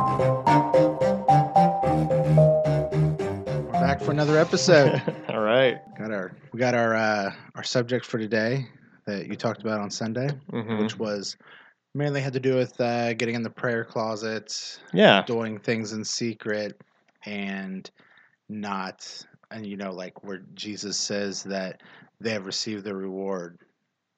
We're back for another episode. All right. got our we got our uh, our subject for today that you talked about on Sunday, hmm which was mainly had to do with uh, getting in the prayer closet, Yeah. doing things in secret, and not and you know like where Jesus says that they have received the reward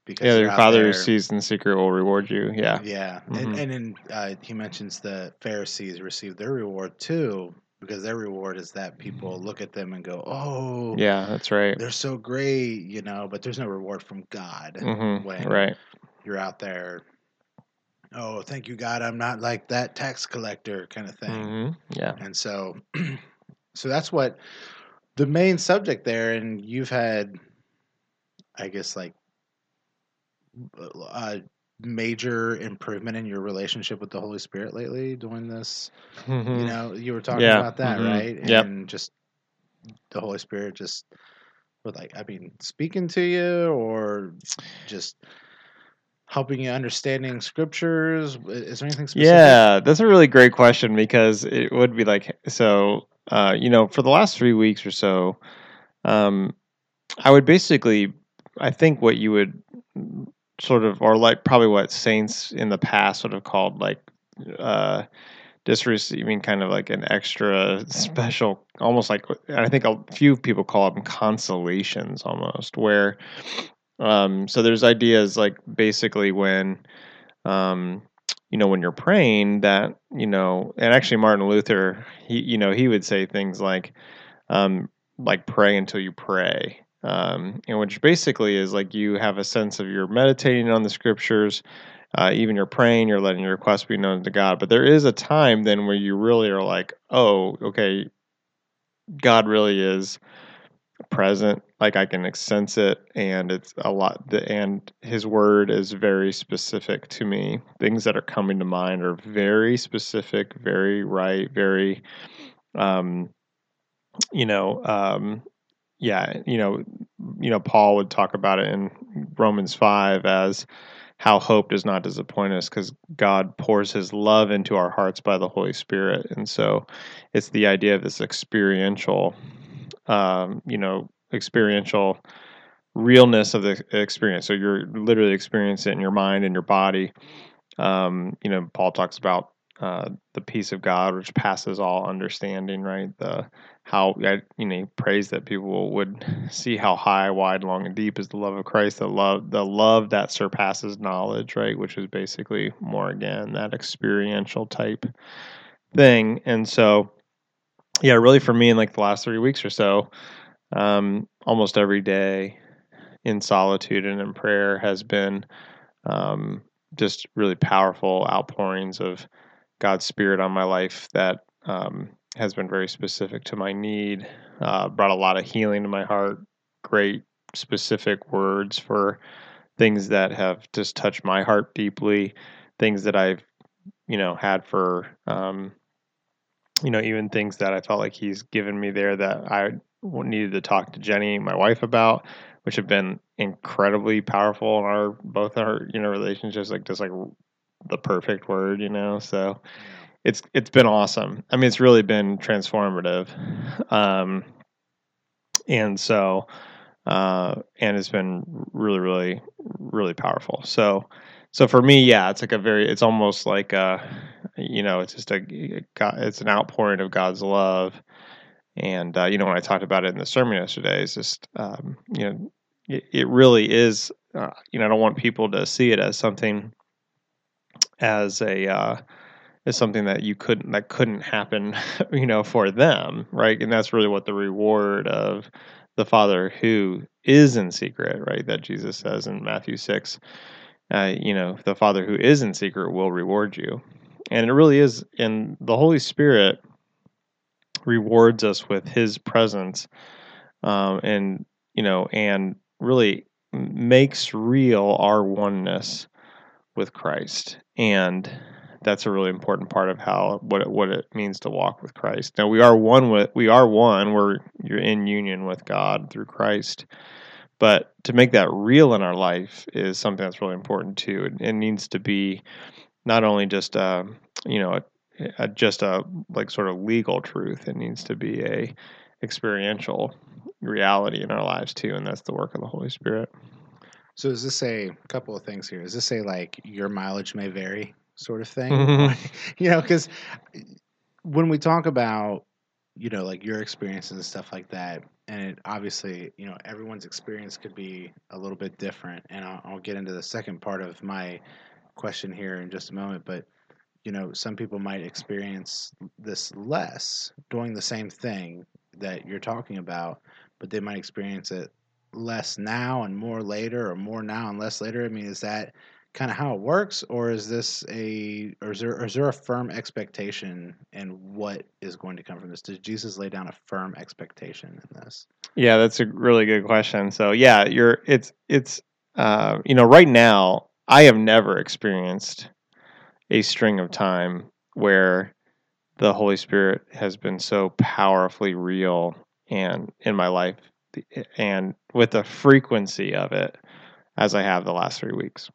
because Yeah, your father who sees in secret will reward you. Yeah. Yeah, Mhm. and and then uh, he mentions the Pharisees receive their reward too because their reward is that people look at them and go, "Oh, Yeah, that's right. they're so great," you know. But there's no reward from God hmm when Right. you're out there. Oh, thank you, God. I'm not like that tax collector kind of thing. hmm Yeah. And so, so that's what the main subject there. And you've had, I guess, like a major improvement in your relationship with the Holy Spirit lately doing this. Mhm. You know, you were talking Yeah, about that, mhm, right? yep. And just the Holy Spirit just, with like, I mean, speaking to you or just helping you understanding scriptures. Is there anything specific? Yeah, that's a really great question because it would be like so. Uh, you know, for the last three weeks or so, um, I would basically, I think what you would sort of, or like probably what saints in the past would have called like, uh, just receiving kind of like an extra special, almost like I think a few people call them consolations almost, where, um, so there's ideas like basically when, um, you know, when you're praying that, you know, and actually Martin Luther, he, you know, he would say things like, um, like pray until you pray. Um, and which basically is like you have a sense of you're meditating on the scriptures, uh, even you're praying, you're letting your requests be known to God. But there is a time then where you really are like, oh, okay, God really is present. Like I can sense it, and it's a lot. And His Word is very specific to me. Things that are coming to mind are very specific, very right, very, um, you know, um, yeah, you know, you know, Paul would talk about it in Romans five as how hope does not disappoint us because God pours His love into our hearts by the Holy Spirit, and so it's the idea of this experiential, um, you know, experiential realness of the experience. So you're literally experiencing it in your mind and your body. Um, you know, Paul talks about uh, the peace of God, which passes all understanding. Right? The how I, you know praise that people would see how high, wide, long, and deep is the love of Christ. The love, the love that surpasses knowledge. Right? Which is basically more again that experiential type thing. And so, yeah, really for me in like the last three weeks or so, um, almost every day in solitude and in prayer has been um, just really powerful outpourings of God's Spirit on my life that um, has been very specific to my need, uh, brought a lot of healing to my heart, great specific words for things that have just touched my heart deeply, things that I've, you know, had for, um, you know, even things that I felt like He's given me there that I needed to talk to Jenny, my wife, about, which have been incredibly powerful in our both our you know relationships, like just like the perfect word, you know. So it's it's been awesome. I mean, it's really been transformative, um, and so uh, and it's been really, really, really powerful. So so for me, yeah, it's like a very, it's almost like a, you know, it's just a, it's an outpouring of God's love and uh, you know, when I talked about it in the sermon yesterday, it's just um, you know, it, it really is. Uh, you know, I don't want people to see it as something as a uh, as something that you couldn't that couldn't happen, you know, for them, right? And that's really what the reward of the Father who is in secret, right? That Jesus says in Matthew six. Uh, you know, the Father who is in secret will reward you, and it really is. And the Holy Spirit rewards us with his presence um, and you know and really makes real our oneness with christ and that's a really important part of how what it, what it means to walk with christ now we are one with we are one we're you're in union with god through christ but to make that real in our life is something that's really important too it, it needs to be not only just a, you know a, a, just a like sort of legal truth. It needs to be a experiential reality in our lives too, and that's the work of the Holy Spirit. So does this say a couple of things here? Does this say like your mileage may vary, sort of thing? Mhm. you know, because when we talk about you know like your experiences and stuff like that, and it, obviously you know everyone's experience could be a little bit different, and I'll, I'll get into the second part of my question here in just a moment, but you know some people might experience this less doing the same thing that you're talking about, but they might experience it less now and more later or more now and less later? I mean, is that kind of how it works or is this a or is there there a firm expectation and what is going to come from this? Does Jesus lay down a firm expectation in this? Yeah, that's a really good question. So yeah, you're it's it's uh, you know right now I have never experienced a string of time where the Holy Spirit has been so powerfully real and in my life and with the frequency of it as I have the last three weeks.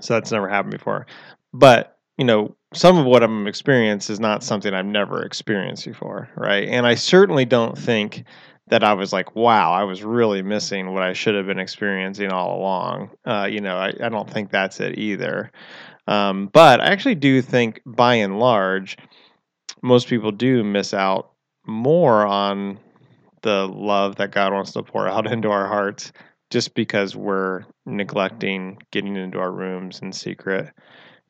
So that's never happened before. But, you know, some of what I'm experiencing is not something I've never experienced before, right? And I certainly don't think that I was like, wow, I was really missing what I should have been experiencing all along. Uh, you know, I, I don't think that's it either. Um, but I actually do think, by and large, most people do miss out more on the love that God wants to pour out into our hearts just because we're neglecting getting into our rooms in secret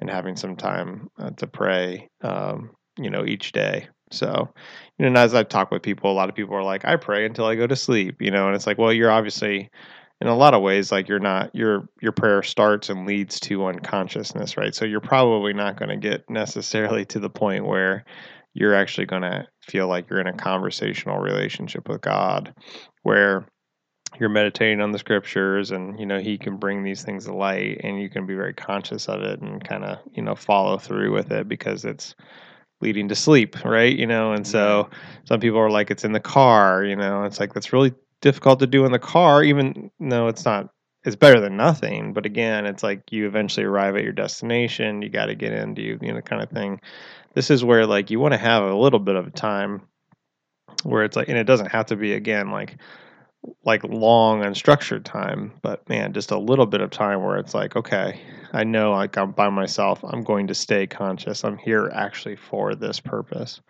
and having some time uh, to pray, um, you know, each day. So, you know, and as I've talked with people, a lot of people are like, I pray until I go to sleep, you know, and it's like, well, you're obviously, in a lot of ways, like you're not, your, your prayer starts and leads to unconsciousness, right? So you're probably not going to get necessarily to the point where you're actually going to feel like you're in a conversational relationship with God where you're meditating on the scriptures and you know he can bring these things to light and you can be very conscious of it and kind of you know follow through with it because it's leading to sleep right? You know and so some people are like it's in the car you know? It's like that's really difficult to do in the car even though it's not it's better than nothing but again it's like you eventually arrive at your destination you got to get into you know kind of thing this is where like you want to have a little bit of time where it's like and it doesn't have to be again like like long unstructured time but man just a little bit of time where it's like okay i know like i'm by myself i'm going to stay conscious i'm here actually for this purpose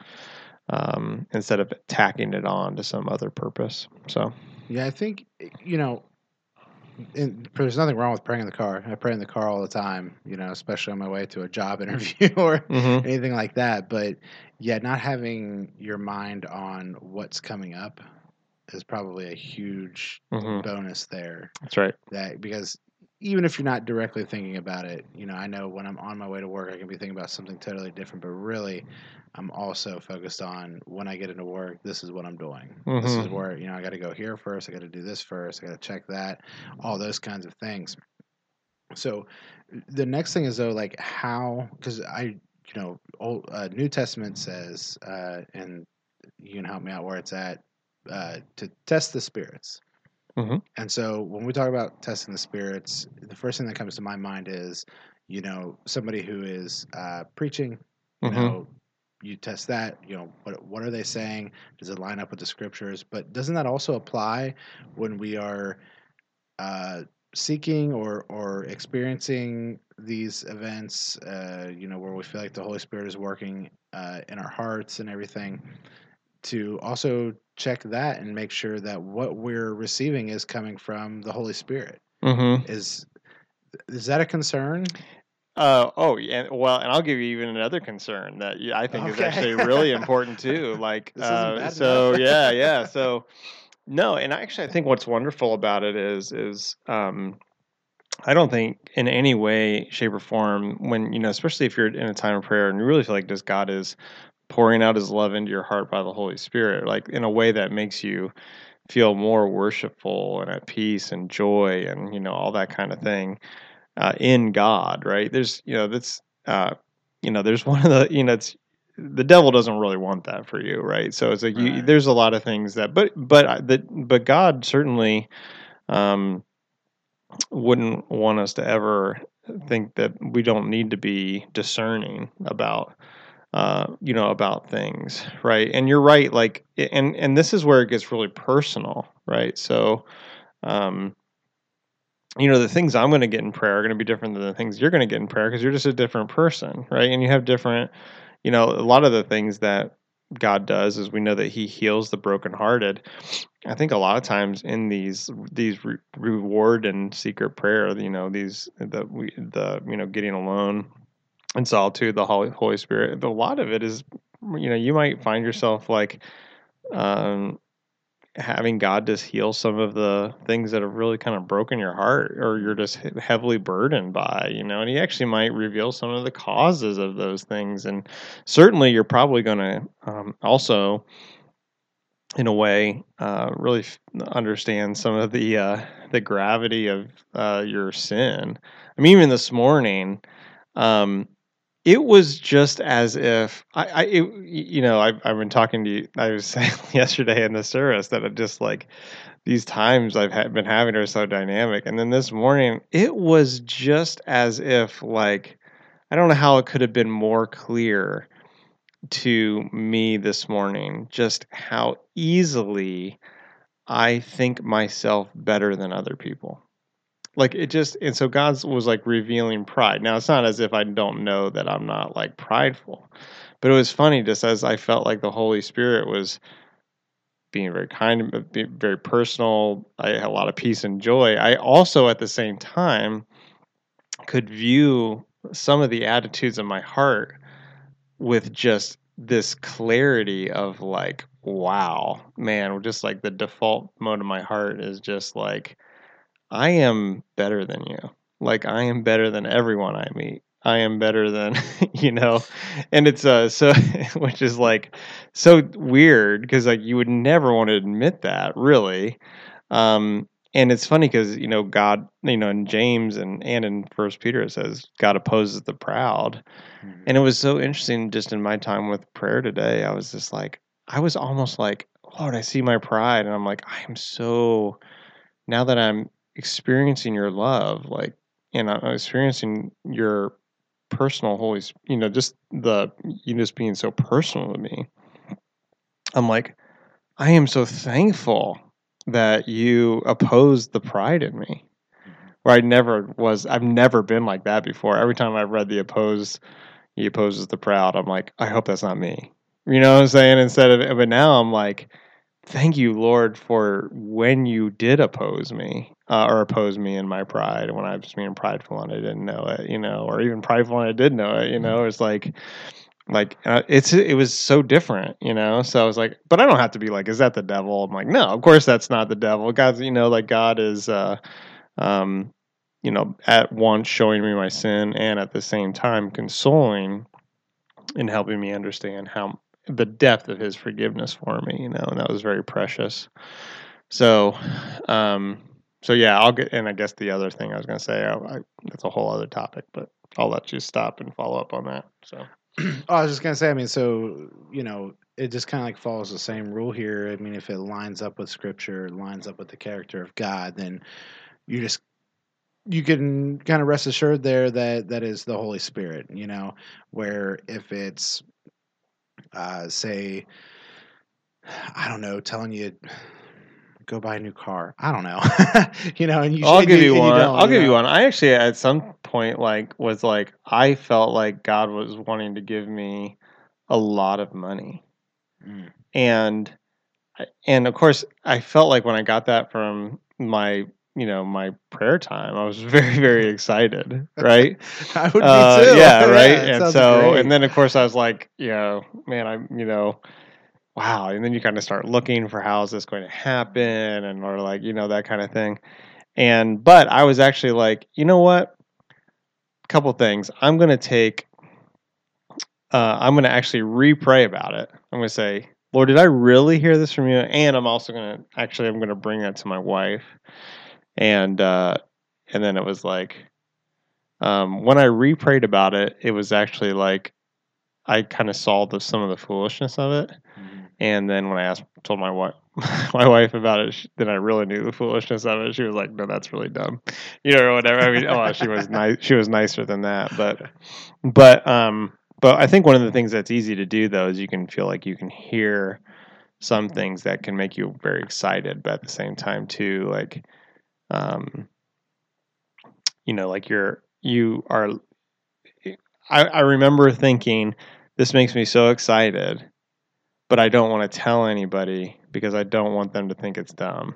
um, instead of tacking it on to some other purpose so. Yeah, I think you know, and there's nothing wrong with praying in the car. I pray in the car all the time, you know, especially on my way to a job interview or mhm. anything like that. But yeah, not having your mind on what's coming up is probably a huge Mhm. bonus there. that's right That because even if you're not directly thinking about it, you know, I know when I'm on my way to work, I can be thinking about something totally different. But really, I'm also focused on when I get into work. This is what I'm doing. This is Mhm. where you know I got to go here first. I got to do this first. I got to check that. All those kinds of things. So the next thing is though, like how because I you know old uh, New Testament says, uh, and you can help me out where it's at uh, to test the spirits. Mhm. And so when we talk about testing the spirits, the first thing that comes to my mind is, you know, somebody who is uh, preaching. You Mhm. know, you test that. You know, what what are they saying? Does it line up with the scriptures? But doesn't that also apply when we are uh, seeking or or experiencing these events? Uh, you know, where we feel like the Holy Spirit is working uh, in our hearts and everything to also check that and make sure that what we're receiving is coming from the Holy Spirit. Mhm. Is is that a concern? Uh, oh, yeah. Well, and I'll give you even another concern that I think is actually really important too. Like, uh, so enough. yeah, yeah. So no, and actually, I think what's wonderful about it is is um, I don't think in any way, shape, or form when you know, especially if you're in a time of prayer and you really feel like this God is pouring out His love into your heart by the Holy Spirit, like in a way that makes you feel more worshipful and at peace and joy and you know all that kind of thing uh, in God, right? There's, you know, that's, uh, you know, there's one of the, you know, it's the devil doesn't really want that for you, right? So it's like you, there's a lot of things that, but, but, that, but God certainly um, wouldn't want us to ever think that we don't need to be discerning about uh, you know, about things, right? And you're right, like, and and this is where it gets really personal, right? So, um, you know, the things I'm going to get in prayer are going to be different than the things you're going to get in prayer because you're just a different person, right? And you have different, you know, a lot of the things that God does is we know that He heals the brokenhearted. I think a lot of times in these these re- reward and secret prayer, you know, these the we the you know getting alone and solitude, the Holy Holy Spirit. A lot of it is, you know, you might find yourself like um, having God just heal some of the things that have really kind of broken your heart or you're just heavily burdened by, you know, and he actually might reveal some of the causes of those things. And certainly you're probably going to um, also, in a way, uh, really understand some of the, uh, the gravity of uh, your sin. I mean, even this morning, um, it was just as if I, I it, you know, I've, I've been talking to you. I was saying yesterday in the service that it just like these times I've ha- been having are so dynamic, and then this morning it was just as if like I don't know how it could have been more clear to me this morning just how easily I think myself better than other people like it just and so god's was like revealing pride. Now it's not as if i don't know that i'm not like prideful but it was funny just as i felt like the holy spirit was being very kind uh, being very personal. I had a lot of peace and joy. I also at the same time could view some of the attitudes of my heart with just this clarity of like wow man just like the default mode of my heart is just like I am better than you. Like I am better than everyone I meet. I am better than you know, and it's uh so which is like so weird because like you would never want to admit that really, um and it's funny because you know God you know in James and and in First Peter it says God opposes the proud, mm-hmm. and it was so interesting just in my time with prayer today I was just like I was almost like Lord I see my pride and I'm like I am so now that I'm experiencing your love, like, and I'm experiencing your personal Holy, you know, just the you just being so personal to me. I'm like, I am so thankful that you opposed the pride in me. Mm-hmm. Where I never was, I've never been like that before. Every time I've read the opposed, he opposes the proud. I'm like, I hope that's not me. You know what I'm saying? Instead of, but now I'm like, thank you, Lord, for when you did oppose me uh, or oppose me in my pride when I was being prideful and I didn't know it, you know, or even prideful and I did know it, you know, it's like, like uh, it's it was so different, you know. So I was like, but I don't have to be like, is that the devil? I'm like, no, of course that's not the devil. God's, you know, like God is, uh, um, you know, at once showing me my sin and at the same time consoling and helping me understand how the depth of his forgiveness for me, you know, and that was very precious. So, um, so yeah, I'll get, and I guess the other thing I was going to say, that's a whole other topic, but I'll let you stop and follow up on that. So, oh, I was just going to say, I mean, so, you know, it just kind of like follows the same rule here. I mean, if it lines up with scripture, lines up with the character of God, then you just you can kind of rest assured there that that is the Holy Spirit, you know, where if it's uh, say, I don't know, telling you go buy a new car. I don't know, you know. And you I'll give you, you one. I'll you give know? you one. I actually at some point like was like I felt like God was wanting to give me a lot of money, mm. and and of course I felt like when I got that from my you know my prayer time i was very very excited right i would be uh, too yeah right yeah, and so great. and then of course i was like you know man i'm you know wow and then you kind of start looking for how is this going to happen and or like you know that kind of thing. And but i was actually like you know what? A couple things. I'm going to take uh, i'm going to actually re-pray about it. I'm going to say lord did i really hear this from you and i'm also going to actually i'm going to bring that to my wife and uh, and then it was like um, when I re-prayed about it, it was actually like I kind of saw the, some of the foolishness of it, mm-hmm. And then when I asked, told my wife, my wife about it, she, then I really knew the foolishness of it. She was like, "No, that's really dumb," you know, or whatever. I mean, oh, she was nice. She was nicer than that, but but um, but I think one of the things that's easy to do though is you can feel like you can hear some things that can make you very excited, but at the same time too, like, um, you know, like you're you are. I, I remember thinking, this makes me so excited, but I don't want to tell anybody because I don't want them to think it's dumb.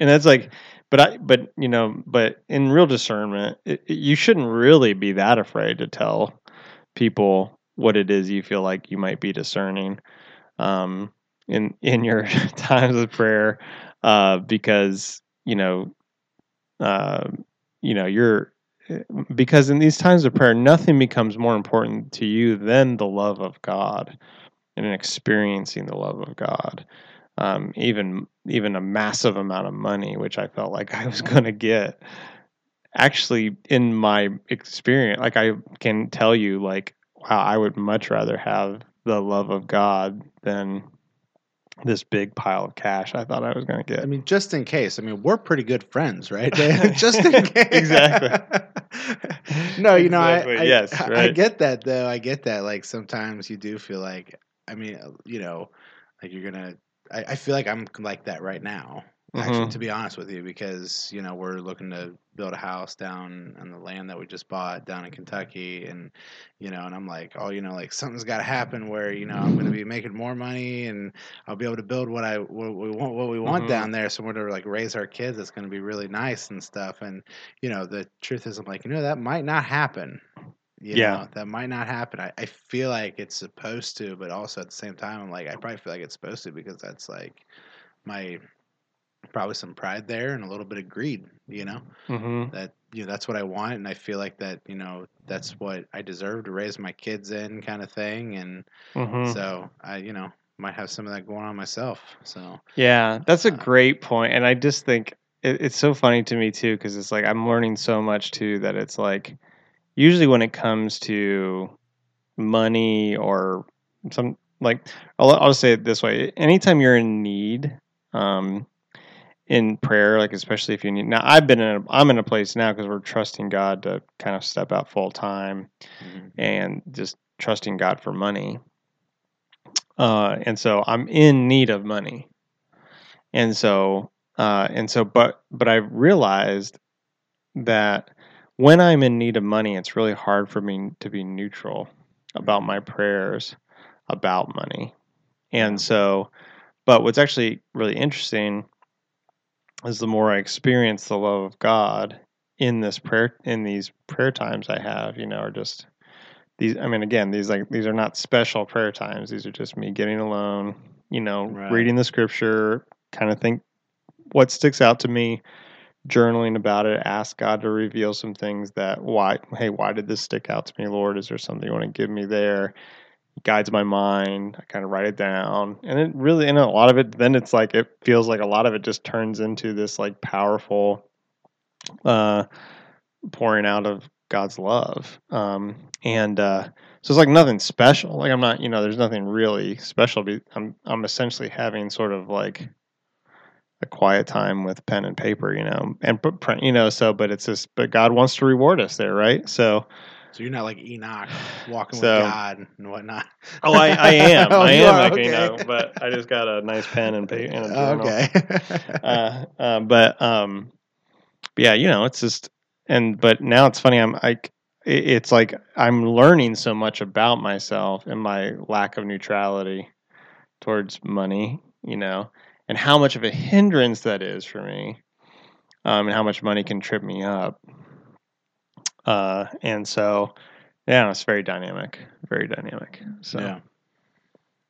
And that's like, but I, but you know, but in real discernment, it, it, you shouldn't really be that afraid to tell people what it is you feel like you might be discerning. Um, in in your times of prayer uh, because you know uh, you know you're because in these times of prayer nothing becomes more important to you than the love of God and experiencing the love of God um, even even a massive amount of money which I felt like I was going to get actually in my experience like I can tell you like wow I would much rather have the love of God than this big pile of cash I thought I was going to get. I mean, just in case. I mean, we're pretty good friends, right? just in case. exactly. no, you know, exactly. I, I, yes, right. I get that though. I get that. Like sometimes you do feel like, I mean, uh, you know, like you're gonna. I, I feel like I'm like that right now. Actually, Mhm. to be honest with you, because you know we're looking to build a house down on the land that we just bought down in Kentucky, and you know, and I'm like, oh, you know, like something's got to happen where you know I'm going to be making more money, and I'll be able to build what I what we want what we want Mhm. down there, somewhere to like raise our kids. It's going to be really nice and stuff. And you know, the truth is, I'm like, you know, that might not happen. You Yeah. know, that might not happen. I, I feel like it's supposed to, but also at the same time, I'm like, I probably feel like it's supposed to because that's like my probably some pride there and a little bit of greed. You know hmm that you know that's what I want, and I feel like that you know that's what I deserve to raise my kids in, kind of thing. And hmm so I, you know, might have some of that going on myself. So Yeah, that's a Uh, great point, and I just think it, it's so funny to me too because it's like I'm learning so much too that it's like usually when it comes to money or some like I'll, I'll say it this way: anytime you're in need, um, in prayer, like especially if you need. Now I've been in a, I'm in a place now because we're trusting God to kind of step out full time mhm. and just trusting God for money. Uh, and so I'm in need of money. And so, uh, and so, but, but I've realized that when I'm in need of money, it's really hard for me to be neutral about my prayers about money. And so, but what's actually really interesting is the more I experience the love of God in this prayer, in these prayer times I have, you know, are just these. I mean, again, these like these are not special prayer times. These are just me getting alone, you know, Right. reading the scripture, kind of think what sticks out to me, journaling about it, ask God to reveal some things that why, hey, why did this stick out to me, Lord? Is there something you want to give me there? It guides my mind. I kind of write it down, and it really, and a lot of it, then it's like it feels like a lot of it just turns into this like powerful uh, pouring out of God's love. Um, and uh, so it's like nothing special. Like I'm not, you know, there's nothing really special. I'm I'm essentially having sort of like a quiet time with pen and paper, you know, and put print, you know. So, but it's just, but God wants to reward us there, right? So, So you're not like Enoch walking So- with God and whatnot. oh, I, I am, Oh, I am, are? like, Okay. know, but I just got a nice pen and paper and okay. uh, uh, but um, yeah, you know, it's just and but now it's funny. I'm like, it's like I'm learning so much about myself and my lack of neutrality towards money, you know, and how much of a hindrance that is for me, um, and how much money can trip me up. Uh, and so, yeah, it's very dynamic, very dynamic. So, Yeah.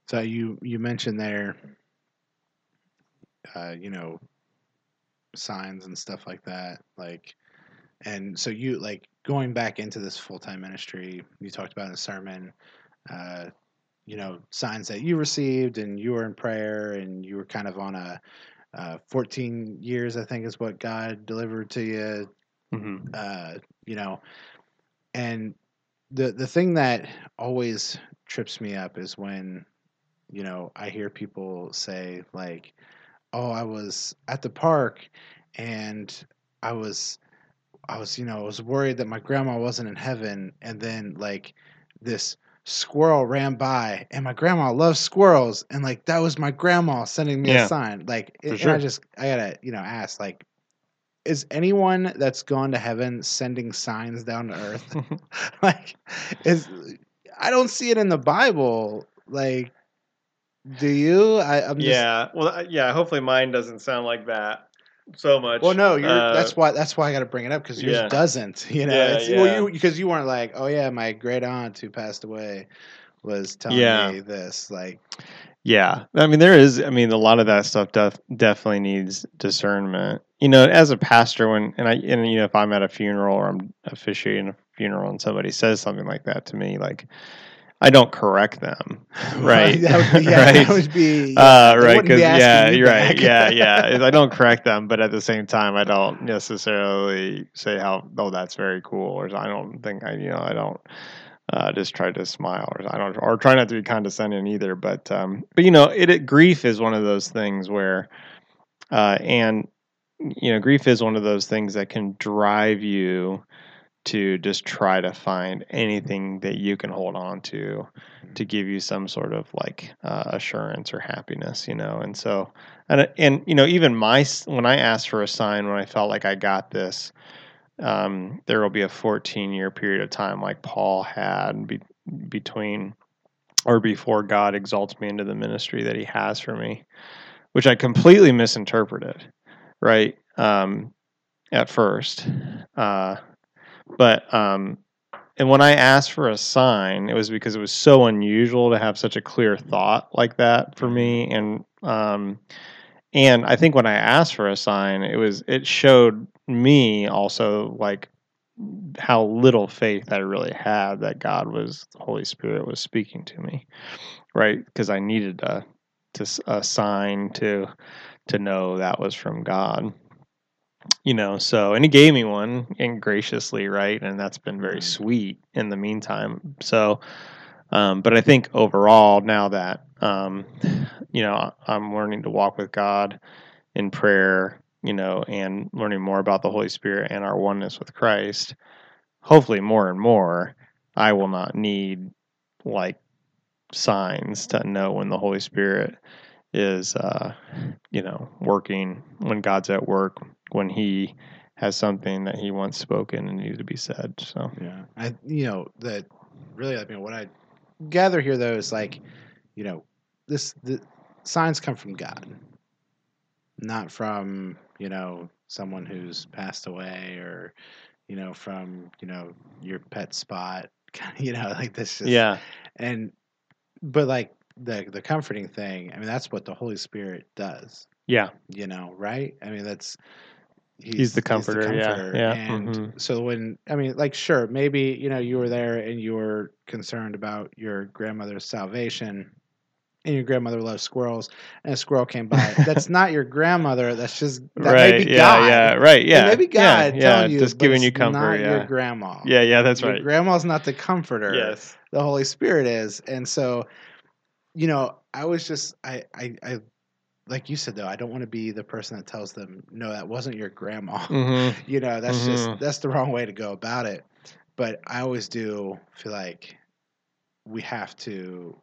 So you you mentioned there, uh, you know, signs and stuff like that, like, and so you like going back into this full time ministry. You talked about in a sermon, uh, you know, signs that you received, and you were in prayer, and you were kind of on a uh, 14 years, I think, is what God delivered to you mhm. uh, you know, and the the thing that always trips me up is when, you know, I hear people say like, "Oh, I was at the park, and I was, I was, you know, I was worried that my grandma wasn't in heaven," and then like this squirrel ran by and my grandma loves squirrels and like that was my grandma sending me Yeah. a sign like and sure. i just i gotta you know ask like is anyone that's gone to heaven sending signs down to earth like is i don't see it in the bible like do you i i'm just yeah. Well, yeah. Hopefully, mine doesn't sound like that so much. well no you're Uh, that's why that's why i gotta bring it up because yours yeah. doesn't you know Yeah, it's, yeah. well you because you weren't like oh yeah my great aunt who passed away was telling me this like Yeah, I mean there is. I mean a lot of that stuff def- definitely needs discernment. You know, as a pastor, when and I and you know if I'm at a funeral or I'm officiating a funeral and somebody says something like that to me, like I don't correct them, right? that would be, yeah, right. that would be uh, yeah, they right, be yeah, you're right, yeah, yeah. I don't correct them, but at the same time, I don't necessarily say how oh that's very cool, or I don't think I you know I don't uh, just try to smile, or I don't or try not to be condescending either. But um, but you know, it, it grief is one of those things where, uh, and you know, grief is one of those things that can drive you to just try to find anything that you can hold on to to give you some sort of like uh, assurance or happiness you know? And so and and you know even my when i asked for a sign when i felt like i got this um, there will be a 14 year period of time like paul had be, between or before god exalts me into the ministry that he has for me which i completely misinterpreted right um, at first. Uh, but um, and when I asked for a sign, it was because it was so unusual to have such a clear thought like that for me, and um, and I think when I asked for a sign, it was it showed me also like how little faith I really had that God was the Holy Spirit was speaking to me, right? Because I needed a to a sign to to know that was from God you know so and he gave me one and graciously right and that's been very Mhm. sweet in the meantime so um, but i think overall now that um, you know i'm learning to walk with god in prayer you know and learning more about the holy spirit and our oneness with christ hopefully more and more i will not need like signs to know when the holy spirit is uh, you know working when god's at work when he has something that he wants spoken and needs to be said so Yeah, I you know that really. I mean, what I gather here though is like, you know, this the signs come from God, not from you know someone who's passed away or you know from you know your pet spot. You know, like this. Just, yeah and but like the the comforting thing. I mean, that's what the Holy Spirit does. yeah You know, right? I mean, that's. He's the comforter, yeah, yeah, And mhm. so when I mean, like, sure, maybe you know you were there and you were concerned about your grandmother's salvation, and your grandmother loves squirrels, and a squirrel came by. that's not your grandmother. That's just that right may be yeah God. yeah right yeah may be yeah, God yeah, telling you, just giving you comfort Not yeah your grandma. yeah yeah that's your right grandma's not the comforter. yes the Holy Spirit is, and so, you know, I was just I I. I like you said though, I don't want to be the person that tells them, "No, that wasn't your grandma." hmm you know that's just Mhm. that's the wrong way to go about it. But i always do feel like we have to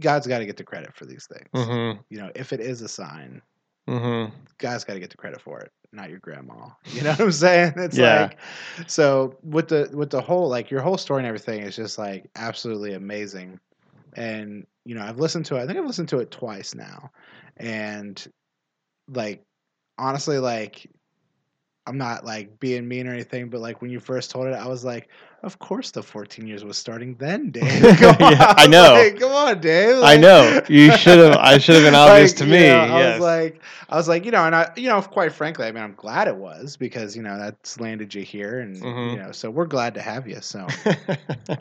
god's got to get the credit for these things. Hmm you know if it is a sign hmm god's got to get the credit for it not your grandma. You know what i'm saying? It's Yeah. like so with the with the whole like your whole story and everything is just like absolutely amazing and you know i've listened to it i think i've listened to it twice now. And like honestly like I'm not like being mean or anything, but like when you first told it, I was like, of course the 14 years was starting then, Dave. Come on. Yeah, I was know. like, Come on, Dave. I know. You should've- I should've been obvious to me, know, I yes. was like, I was like, you know, and I, you know, quite frankly, I mean, I'm glad it was because you know that's landed you here, and Mhm. you know, so we're glad to have you. So,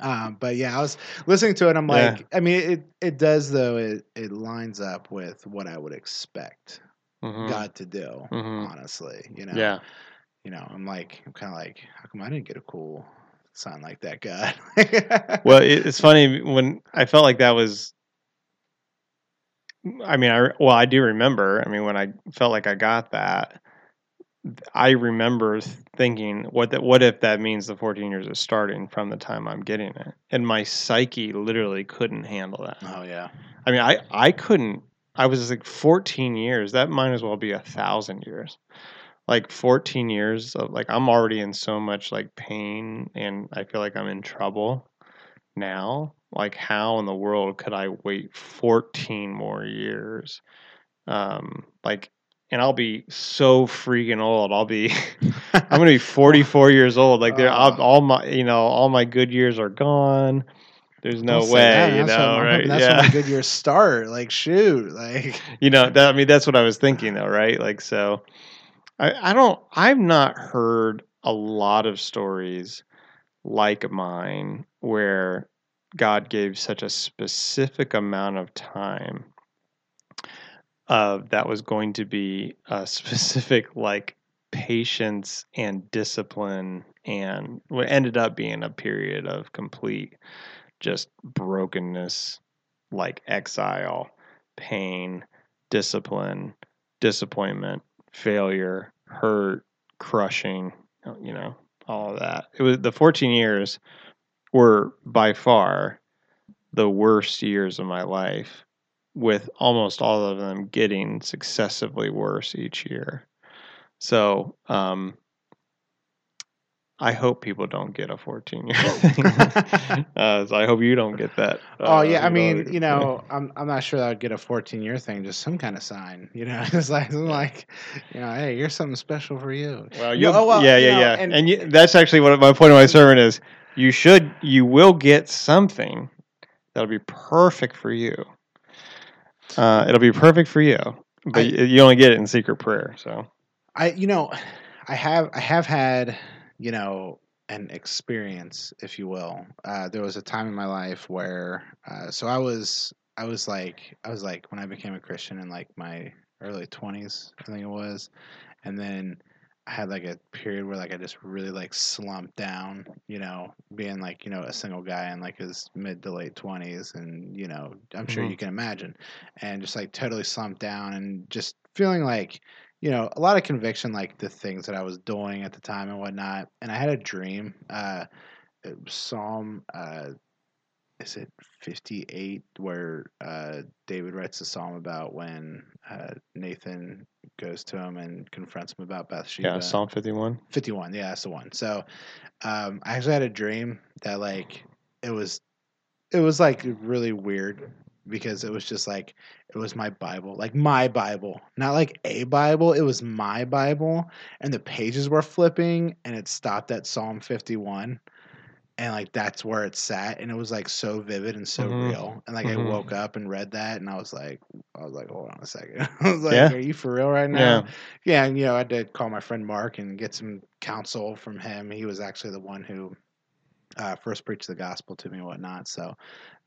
um, but yeah, I was listening to it. I'm Yeah. like, I mean, it it does though. It it lines up with what I would expect Mhm. God to do. Mhm. Honestly, you know yeah you know, I'm like, I'm kind of like, how come I didn't get a cool sign like that, God? well it, it's funny when i felt like that was i mean i well i do remember i mean when i felt like i got that I remember thinking, what that, what if that means the 14 years is starting from the time I'm getting it? And my psyche literally couldn't handle that. Oh yeah. I mean, I I couldn't. I was like 14 years. That might as well be a thousand years. Like 14 years of like I'm already in so much like pain, and I feel like I'm in trouble now. Like, how in the world could I wait 14 more years? Um, like and I'll be so freaking old. I'll be, I'm gonna be 44 years old. Like there, Uh. all my, you know, all my good years are gone. There's no way, that. you That's know, right? That's yeah, when the good years start. Like shoot, like you know, that, I mean, that's what I was thinking, though, right? Like, so, I, I don't, I've not heard a lot of stories like mine where God gave such a specific amount of time uh, that was going to be a specific like patience and discipline and what ended up being a period of complete just brokenness like exile pain discipline disappointment failure hurt crushing you know all of that it was the 14 years were by far the worst years of my life with almost all of them getting successively worse each year. So, um, I hope people don't get a 14 year thing. uh, so I hope you don't get that. Oh uh, yeah, I mean, you know, I'm I'm not sure that would get a 14 year thing, just some kind of sign, you know. It's like something like, you know, hey, you're something special for you. Well, You- oh, well, yeah, yeah, know, yeah, and- and, you, that's actually what my point of my sermon is. You should, you will get something that'll be perfect for you. Uh, it'll be perfect for you, but I- you only get it in secret prayer. So I you know, I have I have had, you know, an experience, if you will. Uh, there was a time in my life where uh, so I was I was like I was like when I became a Christian in like my early 20s, I think it was. And then I had like a period where like I just really like slumped down, you know, being like, you know, a single guy in like his mid to late 20s and, you know, I'm sure Mhm. you can imagine and just like totally slumped down and just feeling like you know a lot of conviction like the things that i was doing at the time and whatnot and i had a dream uh it was psalm uh is it 58 where uh david writes a psalm about when uh nathan goes to him and confronts him about bathsheba yeah, Psalm 51. 51 yeah that's the one so um i actually had a dream that like it was it was like really weird because it was just like it was my bible like my bible not like a bible it was my bible and the pages were flipping and it stopped at psalm 51 and like that's where it sat and it was like so vivid and so Mhm. real and like Mhm. i woke up and read that and i was like i was like hold on a second i was like Yeah. are you for real right now Yeah. yeah, and you know, I did call my friend Mark and get some counsel from him. He was actually the one who uh, first preached the gospel to me and whatnot. So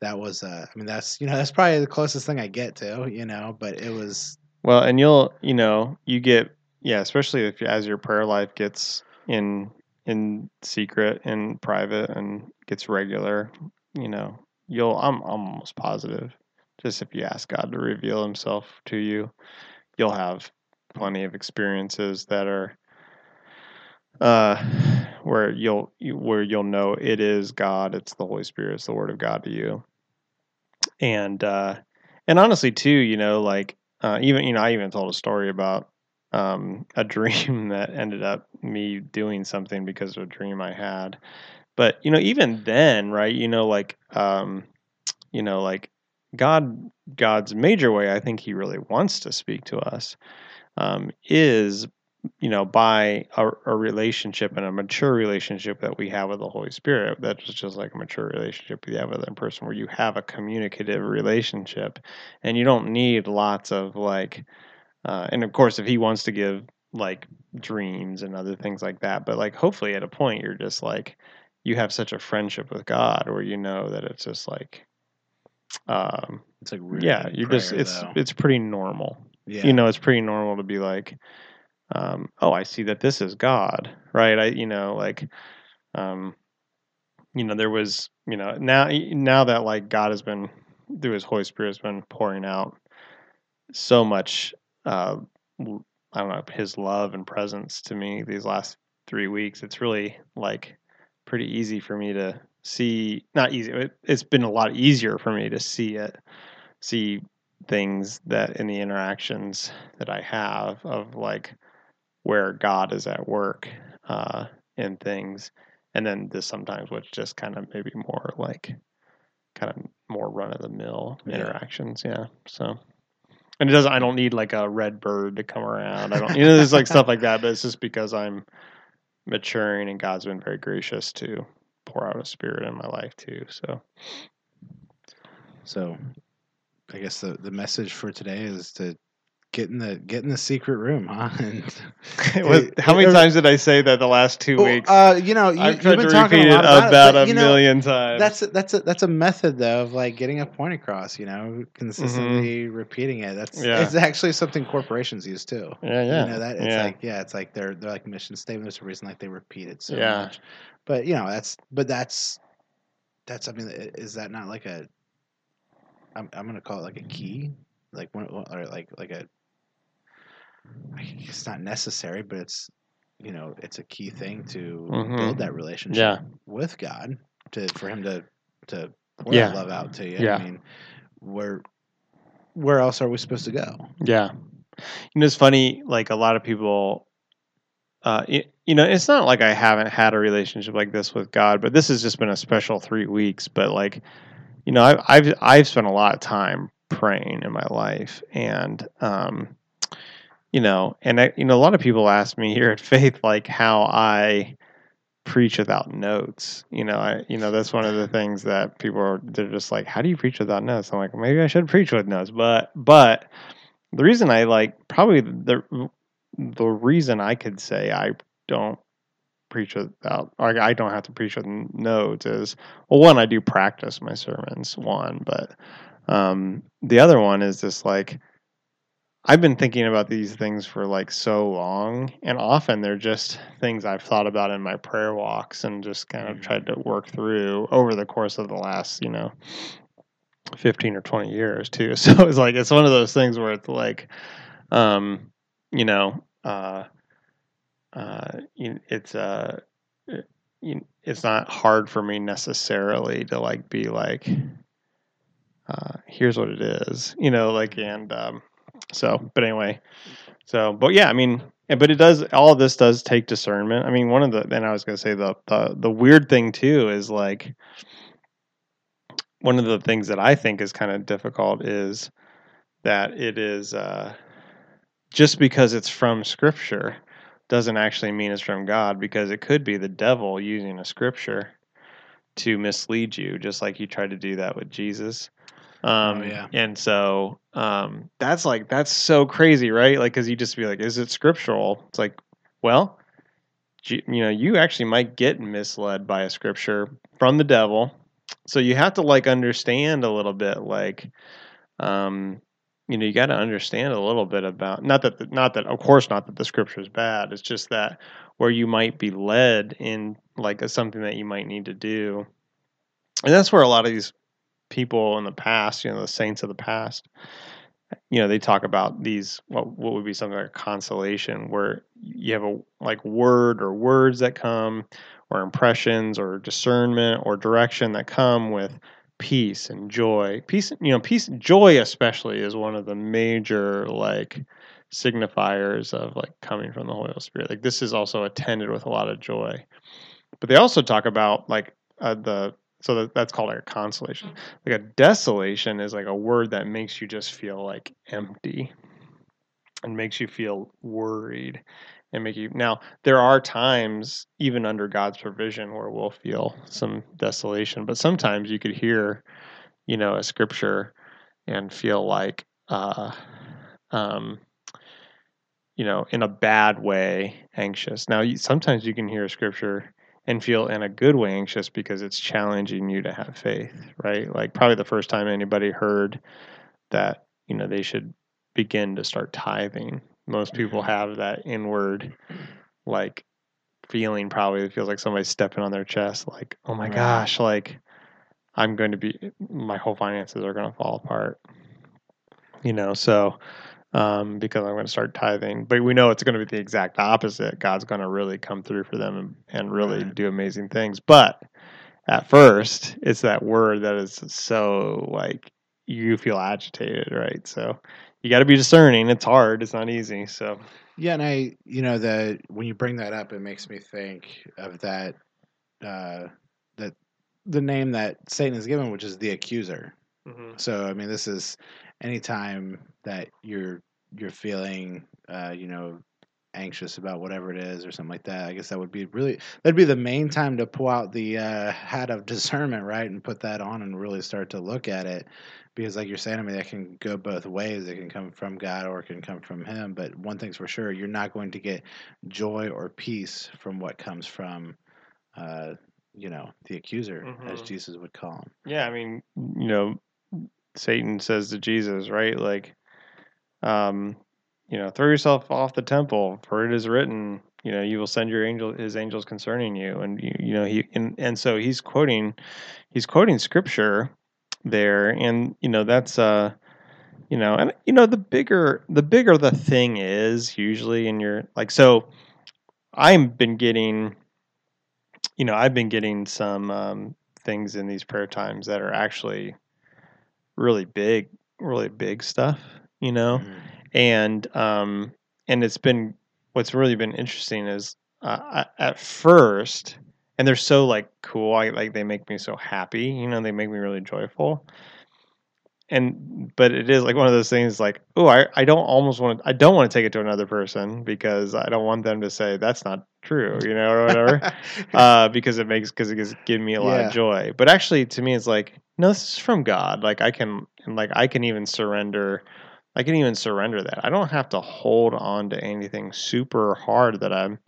that was, uh, I mean, that's you know, that's probably the closest thing I get to, you know. But it was, Well, and you'll, you know, you get, yeah, especially if as your prayer life gets in in secret and private and gets regular, you know, you'll. I'm, I'm almost positive, just if you ask God to reveal Himself to you, you'll have plenty of experiences that are, uh, where you'll where you'll know it is God, it's the Holy Spirit, it's the Word of God to you, and uh, and honestly too, you know, like uh, even you know, I even told a story about um, a dream that ended up me doing something because of a dream I had. But you know, even then, right? You know, like um, you know, like God, God's major way, I think He really wants to speak to us, um, is you know by a, a relationship and a mature relationship that we have with the Holy Spirit. That's just like a mature relationship you have with a person, where you have a communicative relationship, and you don't need lots of like uh, and of course if he wants to give like dreams and other things like that but like hopefully at a point you're just like you have such a friendship with god where you know that it's just like um it's like really yeah you're just it's though. it's pretty normal yeah, you know it's pretty normal to be like um oh i see that this is god right i you know like um you know there was you know now now that like god has been through his holy spirit has been pouring out so much uh I don't know his love and presence to me these last three weeks. It's really like pretty easy for me to see. Not easy. It, it's been a lot easier for me to see it, see things that in the interactions that I have of like where God is at work uh, in things, and then this sometimes which just kind of maybe more like kind of more run of the mill Yeah. interactions. Yeah. So, and it doesn't. I don't need like a red bird to come around. I don't. You know, there's like stuff like that. But it's just because I'm maturing, and God's been very gracious to pour out a spirit in my life too. So, So, I guess the the message for today is to get in the get in the secret room, huh? And What- how many or- times did I say that the last two Well, weeks? uh, you know, you, tried been to talking repeat a it about, about it, a you know, million times. That's a, that's a that's a method though of like getting a point across. You know, consistently repeating it. That's Mm-hmm. Yeah. it's actually something corporations use too. yeah, yeah, You know that it's yeah. like yeah, it's like their they're like mission statement. There's a reason like they repeat it so Yeah. much. But you know that's but that's that's I mean is that not like a I'm I'm gonna call it like a key like one or like like a it's not necessary, but it's you know it's a key thing to Mhm. build that relationship yeah, with God to for him to to pour Yeah. love out to you. Yeah. I mean, where where else are we supposed to go? yeah. You know, it's funny. Like a lot of people, uh, it, you know, it's not like I haven't had a relationship like this with God, but this has just been a special three weeks. But like, you know, I've I've, I've spent a lot of time praying in my life, and um, you know, and I, you know, a lot of people ask me here at Faith like how I preach without notes. You know, I you know that's one of the things that people are they're just like, how do you preach without notes? I'm like, maybe I should preach with notes, but but the reason I like probably the the reason I could say I don't preach without I don't have to preach with notes is well one I do practice my sermons one but um the other one is just like I've been thinking about these things for like so long and often they're just things I've thought about in my prayer walks and just kind of Mhm. tried to work through over the course of the last you know 15 or 20 years too so it's like it's one of those things where it's like um you know uh uh it's uh it's not hard for me necessarily to like be like uh here's what it is you know like and um so but anyway so but yeah i mean but it does all of this does take discernment i mean one of the and i was going to say the, the the weird thing too is like one of the things that I think is kind of difficult is that it is uh, just because it's from Scripture doesn't actually mean it's from God because it could be the devil using a Scripture to mislead you, just like he tried to do that with Jesus. Um, yeah. And so um, that's like that's so crazy, right? Like, because you just be like, is it scriptural? It's like, well, you, you know, you actually might get misled by a scripture from the devil so you have to like understand a little bit like um you know you got to understand a little bit about not that the, not that of course not that the scripture is bad it's just that where you might be led in like a, something that you might need to do and that's where a lot of these people in the past you know the saints of the past you know they talk about these what what would be something like consolation where you have a like word or words that come or impressions or discernment or direction that come with peace and joy. Peace you know peace joy especially is one of the major like signifiers of like coming from the holy spirit. Like this is also attended with a lot of joy. But they also talk about like uh, the so that, that's called like a consolation. Like a desolation is like a word that makes you just feel like empty and makes you feel worried and make you now there are times even under god's provision where we'll feel some desolation but sometimes you could hear you know a scripture and feel like uh um you know in a bad way anxious. Now you, sometimes you can hear a scripture and feel in a good way anxious because it's challenging you to have faith right? Like probably the first time anybody heard that you know they should begin to start tithing. Most people mm-hmm. have that inward like feeling probably it feels like somebody's stepping on their chest like oh my Right. gosh like i'm going to be my whole finances are going to fall apart. You know so um, because I'm going to start tithing. But we know it's going to be the exact opposite. God's going to really come through for them and, and really Right. do amazing things. But at first, it's that word that is so like you feel agitated, right? So you got to be discerning. It's hard. It's not easy. So Yeah, and I, you know, the when you bring that up, it makes me think of that, uh, that the name that Satan is given, which is the accuser. So, I mean, this is anytime that you're you're feeling, uh, you know, anxious about whatever it is or something like that. I guess that would be really that'd be the main time to pull out the uh, hat of discernment, right, and put that on and really start to look at it. Because, like you're saying, I mean, that can go both ways. It can come from God or it can come from Him. But one thing's for sure: you're not going to get joy or peace from what comes from, uh, you know, the accuser, as Mhm. Jesus would call him. Yeah, I mean, you know, Satan says to Jesus, right? Like, um, you know, throw yourself off the temple, for it is written, you know, you will send your angel, his angels concerning you, and you, you know, he and and so he's quoting, he's quoting scripture there, and you know, that's uh, you know, and you know, the bigger the bigger the thing is, usually in your like, so I've been getting, you know, I've been getting some um, things in these prayer times that are actually really big, really big stuff, you know, Mhm. and um, and it's been what's really been interesting is uh, I- at first, and they're so like cool, I like they make me so happy, you know, they make me really joyful. And but it is like one of those things like, oh, I, I don't almost want to I don't want to take it to another person because I don't want them to say that's not true, you know, or whatever uh, because it makes because it gives giving me a lot Yeah. of joy. But actually, to me, it's like no, this is from God. Like I can and like I can even surrender. I can even surrender that. I don't have to hold on to anything super hard that I'm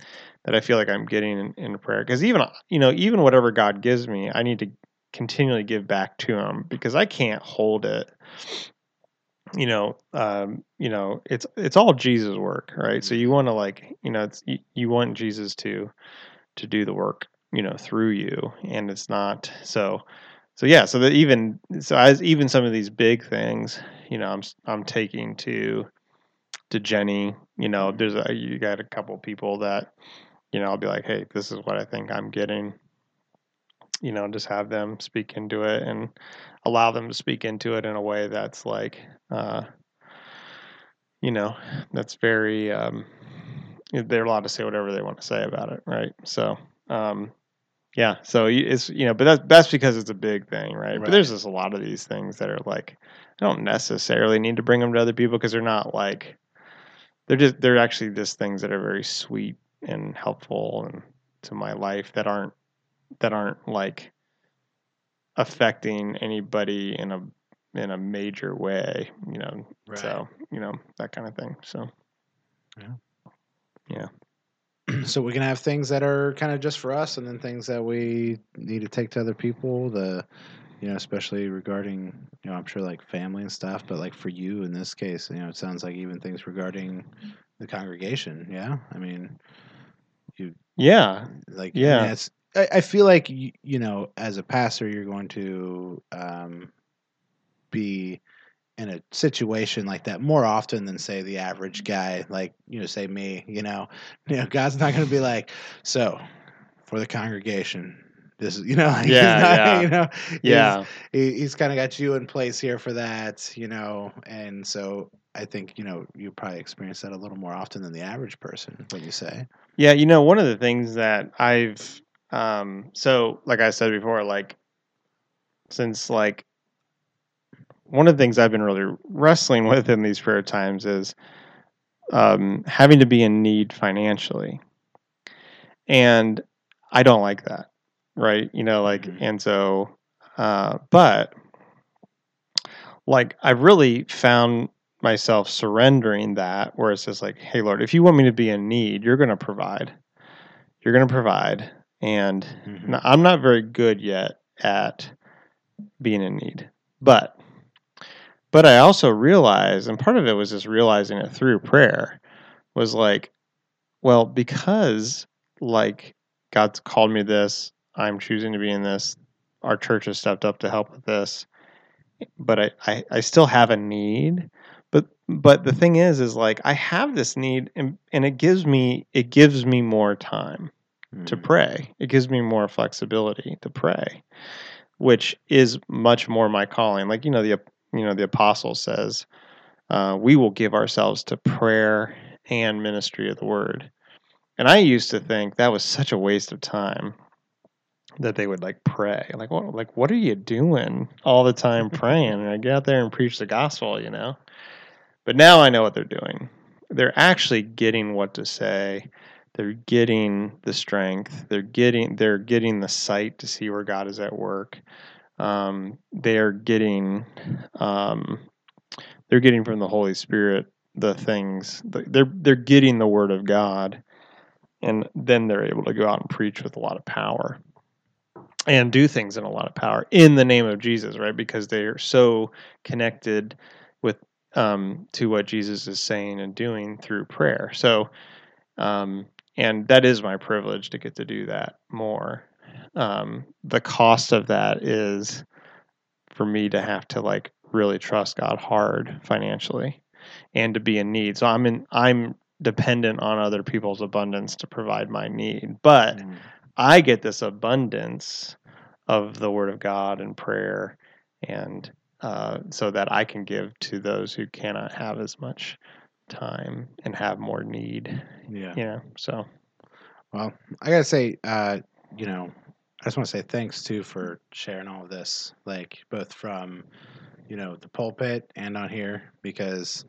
that I feel like I'm getting in, in prayer. Because even you know even whatever God gives me, I need to continually give back to Him because I can't hold it. You know, um, you know, it's it's all Jesus' work, right? So you want to like, you know, it's you, you want Jesus to to do the work you know through you and it's not so so yeah so that even so as even some of these big things you know i'm I'm taking to to jenny you know Mhm. there's a you got a couple people that you know i'll be like hey this is what i think i'm getting you know just have them speak into it and allow them to speak into it in a way that's like uh you know that's very um they're allowed to say whatever they want to say about it right so um yeah, so it's you know, but that's that's because it's a big thing, right? But there's just a lot of these things that are like I don't necessarily need to bring them to other people because they're not like they're just they're actually just things that are very sweet and helpful and to my life that aren't that aren't like affecting anybody in a in a major way, you know. Right. So, you know, that kind of thing. So, Yeah. Yeah. so we can have things that are kind of just for us and then things that we need to take to other people the you know especially regarding you know i'm sure like family and stuff but like for you in this case you know it sounds like even things regarding the congregation yeah i mean you yeah. like I Yeah. mean, it's I, I feel like you, you know as a pastor you're going to um be in a situation like that more often than say the average guy like you know say me you know you know god's not going to be like so for the congregation this is you know like, he's Yeah, not, yeah. you know he's, Yeah. he, he's kind of got you in place here for that you know and so i think you know you probably experience that a little more often than the average person what you say Yeah, you know, one of the things that I've um so like I said before, like since like one of the things I've been really wrestling with in these prayer times is um having to be in need financially. And I don't like that. Right? You know, like Mhm. and so uh but like I've really found myself surrendering that where it's just like, hey Lord, if you want me to be in need, you're gonna provide. You're gonna provide. And Mhm. I'm not very good yet at being in need, but but I also realized, and part of it was just realizing it through prayer, was like, well, because like God's called me this, I'm choosing to be in this. Our church has stepped up to help with this, but I I, I still have a need. But but the thing is is like I have this need and, and it gives me it gives me more time to Mm. pray. It gives me more flexibility to pray, which is much more my calling. Like you know the you know the apostle says, uh, "We will give ourselves to prayer and ministry of the word." And I used to think that was such a waste of time that they would like pray. Like what? Like what are you doing all the time praying? And I get out there and preach the gospel, you know. But now I know what they're doing. They're actually getting what to say they're getting the strength. They're getting they're getting the sight to see where god is at work. Um, they're getting um, they're getting from the holy spirit the things they're they're getting the word of god and then they're able to go out and preach with a lot of power and do things in a lot of power in the name of jesus right? Because they're so connected with um, to what jesus is saying and doing through prayer. So um, and that is my privilege to get to do that more. Um, the cost of that is for me to have to like really trust God hard financially and to be in need. So I'm in I'm dependent on other people's abundance to provide my need. But Mm. I get this abundance of the word of God and prayer and uh, so that I can give to those who cannot have as much time and have more need Yeah. you know so. Well, I gotta say, uh, you know, I just want to say thanks too for sharing all of this, like both from, you know, the pulpit and on here, because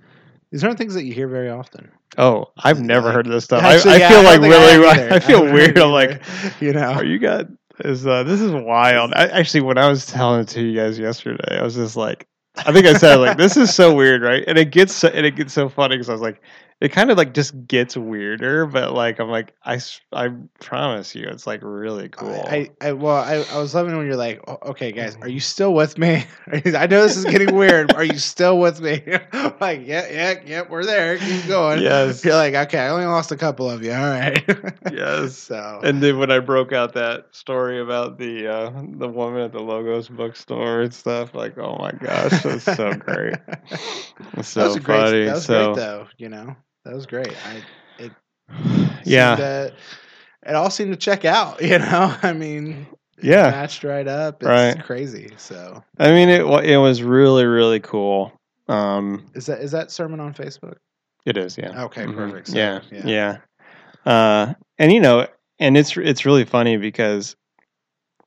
these aren't things that you hear very often. oh i've never Like, heard of this stuff. Actually, i, yeah, feel don't like think I really I, feel weird i'm like you know, are you got is uh this is wild. I, actually when i was telling it to you guys yesterday i was just like i think i said like this is so weird right? And it gets so, and it gets so funny because i was like it kind of like just gets weirder but like i'm like I, I promise you it's like really cool I, I well, I, I was loving when you're like, "Oh, okay, guys, are you still with me? I know this is getting weird. Are you still with me? Like, yeah, yeah, yeah, we're there. Keep going. Yes. You're like, okay, I only lost a couple of you. All right. Yes. So And then when I broke out that story about the uh, the woman at the Logos bookstore and stuff, like, oh my gosh, that's so great. So that was a great. funny. That was so great, though. You know, that was great. I yeah, to- it all seemed to check out. You know, I mean, it Yeah. matched right up. It's Right. crazy. So I mean it it was really really cool. Um, is that is that sermon on Facebook? it is, yeah. Okay, Mhm. perfect. So, yeah, yeah. yeah. Uh, and you know, and it's it's really funny because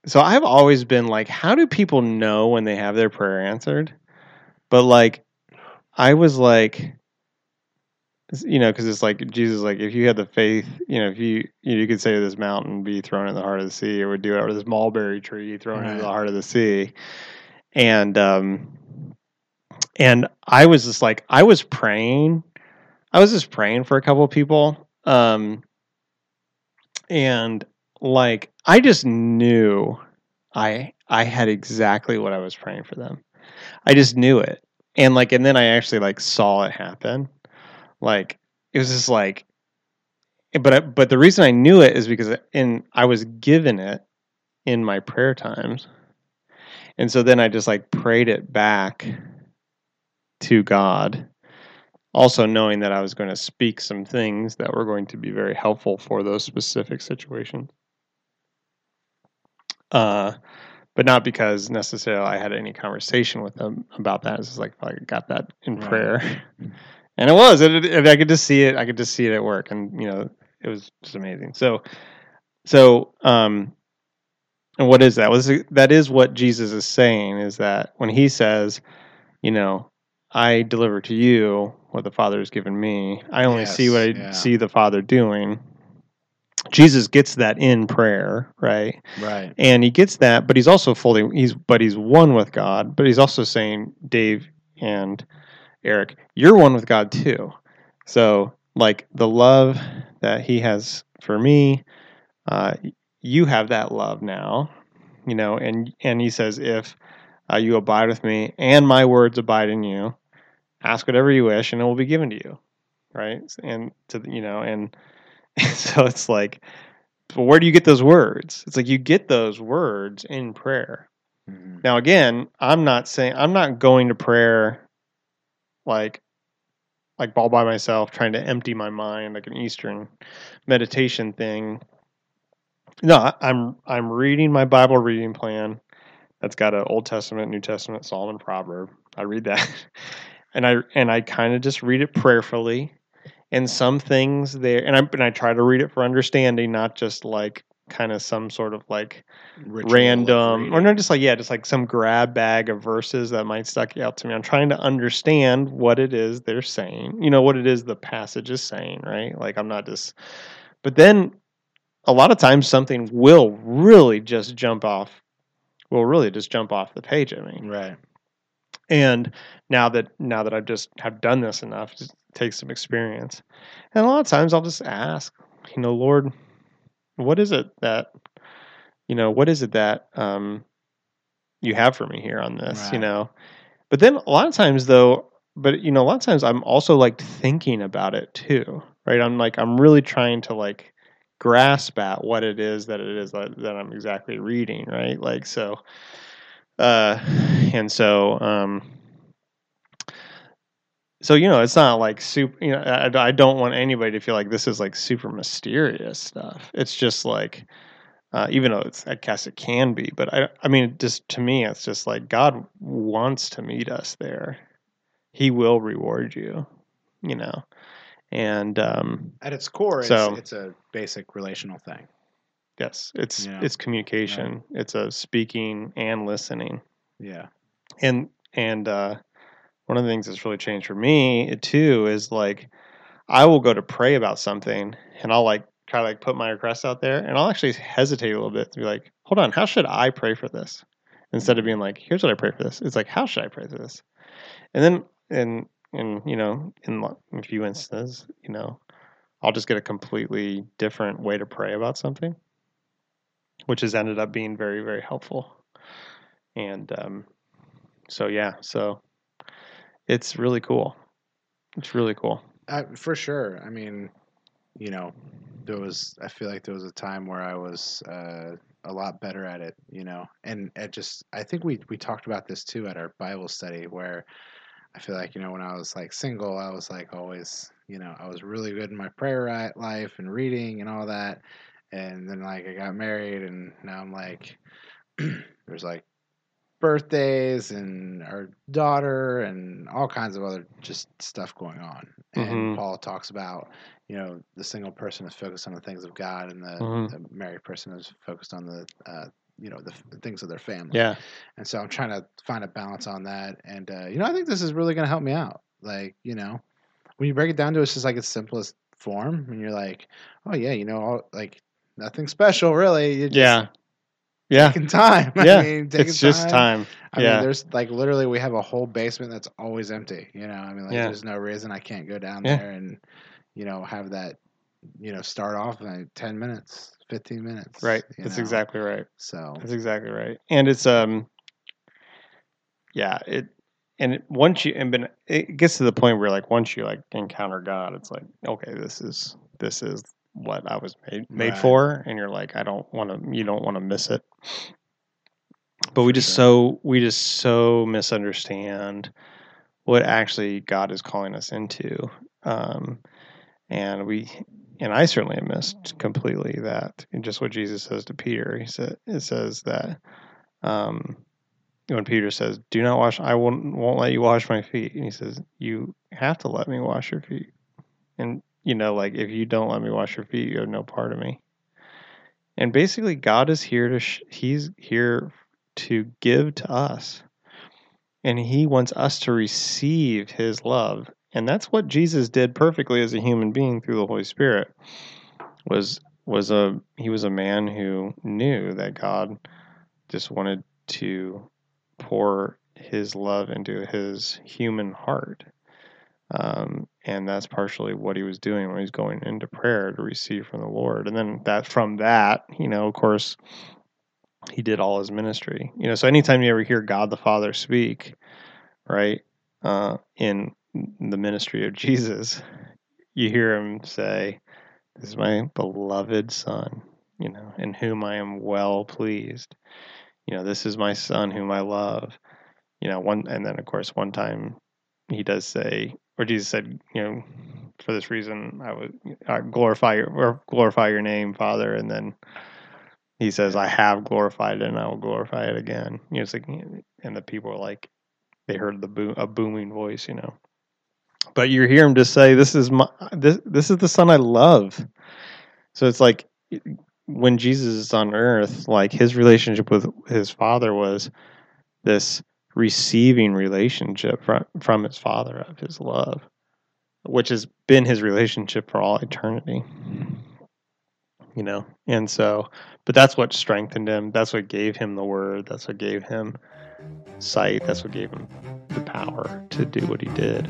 so I've always been like, how do people know when they have their prayer answered? But like, I was like, you know, because it's like Jesus, like if you had the faith, you know, if you you could say to this mountain, be thrown in the heart of the sea, it would do it, or this mulberry tree thrown into the heart of the sea, and um, and I was just like, I was praying, I was just praying for a couple of people, um, and like I just knew I I had exactly what I was praying for them. I just knew it. And like and then I actually like saw it happen. Like it was just like but I, but the reason I knew it is because in I was given it in my prayer times. And so then I just like prayed it back to God. Also knowing that I was going to speak some things that were going to be very helpful for those specific situations. Uh but not because necessarily I had any conversation with them about that. It's just like I got that in Right. prayer, and it was, and, it, I could just see it. I could just see it at work, and you know, it was just amazing. So, so, um, and what is that? Was that is what Jesus is saying is that when he says, you know, I deliver to you what the Father has given me. I only see what I yeah. see the Father doing. Jesus gets that in prayer, right? Right. and he gets that but he's also fully he's but he's one with god but he's also saying dave and eric you're one with god too. So like the love that he has for me uh, you have that love now you know and and he says if uh, you abide with me and my words abide in you ask whatever you wish and it will be given to you right? And to you know and so it's like but where do you get those words? It's like you get those words in prayer. Mhm. now again i'm not saying i'm not going to prayer like like all by myself, trying to empty my mind, like an Eastern meditation thing. No, I'm I'm reading my Bible reading plan. That's got an Old Testament, New Testament, Psalm, and Proverb. I read that, and I and I kind of just read it prayerfully. And some things there, and I and I try to read it for understanding, not just like kind of some sort of like Ritual random or not just like yeah just like some grab bag of verses that might stuck out to me i'm trying to understand what it is they're saying you know what it is the passage is saying right like i'm not just but then a lot of times something will really just jump off will really just jump off the page i mean Right. and now that now that I've just have done this enough, it takes some experience. And a lot of times I'll just ask, you know, Lord, what is it that you know, what is it that um you have for me here on this, you know? But then a lot of times though, but you know, a lot of times I'm also like thinking about it too, right? I'm like I'm really trying to like grasp at what it is that it is that, that I'm exactly reading, right? Like so uh and so um so you know it's not like super you know I, I don't want anybody to feel like this is like super mysterious stuff it's just like uh, even though it's i guess it can be but i i mean just to me it's just like god wants to meet us there he will reward you you know and um At its core, it's, So- it's a basic relational thing. yes it's Yeah. it's communication it's a speaking and listening Yeah. and and uh one of the things that's really changed for me too is like I will go to pray about something and I'll like try to like put my request out there and I'll actually hesitate a little bit to be like, hold on, how should I pray for this? Instead of being like, here's what I pray for this. It's like, how should I pray for this? And then in in you know, in a few instances, you know, I'll just get a completely different way to pray about something, which has ended up being very, very helpful. And um so yeah, so it's really cool. It's really cool. Uh, for sure. I mean, you know, there was. I feel like there was a time where I was uh, a lot better at it. You know, and it just. I think we we talked about this too at our Bible study, where I feel like you know when I was like single, I was like always. You know, I was really good in my prayer life and reading and all that, and then like I got married, and now I'm like, there's like birthdays and our daughter and all kinds of other just stuff going on. And Mhm. Paul talks about, you know, the single person is focused on the things of God and the, Mhm. the married person is focused on the, uh, you know, the, the things of their family. Yeah. And so I'm trying to find a balance on that. And, uh, you know, I think this is really going to help me out. Like, you know, when you break it down to it's just like its simplest form and you're like, oh yeah, you know, all, like nothing special really. Just Yeah. Yeah. taking time. Yeah. I mean, taking It's just time. I yeah. mean, there's like literally we have a whole basement that's always empty. You know, I mean, like Yeah. there's no reason I can't go down Yeah. there and you know have that you know start off in like ten minutes, fifteen minutes. Right. That's know? exactly right. So That's exactly right. And it's um yeah, it and it, once you and been it gets to the point where like once you like encounter God, it's like, okay, this is this is what I was made made Right. for and you're like I don't want to you don't want to miss it. But we just so we just so misunderstand what actually God is calling us into. Um and we and I certainly have missed completely that and just what Jesus says to Peter. He said it says that um, when Peter says, "Do not wash, I won't won't let you wash my feet," and he says, "You have to let me wash your feet." And you know, like if you don't let me wash your feet, you have no part of me. And basically, God is here to sh- He's here to give to us, and He wants us to receive His love, and that's what Jesus did perfectly as a human being through the Holy Spirit. Was was a he was a man who knew that God just wanted to pour his love into his human heart. Um, and that's partially what he was doing when he's going into prayer to receive from the Lord. And then that from that, you know, of course, he did all his ministry. You know, so anytime you ever hear God the Father speak, right, uh, in the ministry of Jesus, you hear him say, This is my beloved son, you know, in whom I am well pleased you know this is my son whom i love you know one and then of course one time he does say where Jesus said, you know, for this reason I would uh, glorify your or glorify your name, Father, and then he says, I have glorified it and I will glorify it again. You know, it's like, and the people are like, they heard the boom, a booming voice, you know. But you hear him just say, "This is my this this is the son I love." So it's like when Jesus is on earth, like his relationship with his father was this receiving relationship from, from his father of his love, which has been his relationship for all eternity. You know, and so, but that's what strengthened him. That's what gave him the word. That's what gave him sight. That's what gave him the power to do what he did.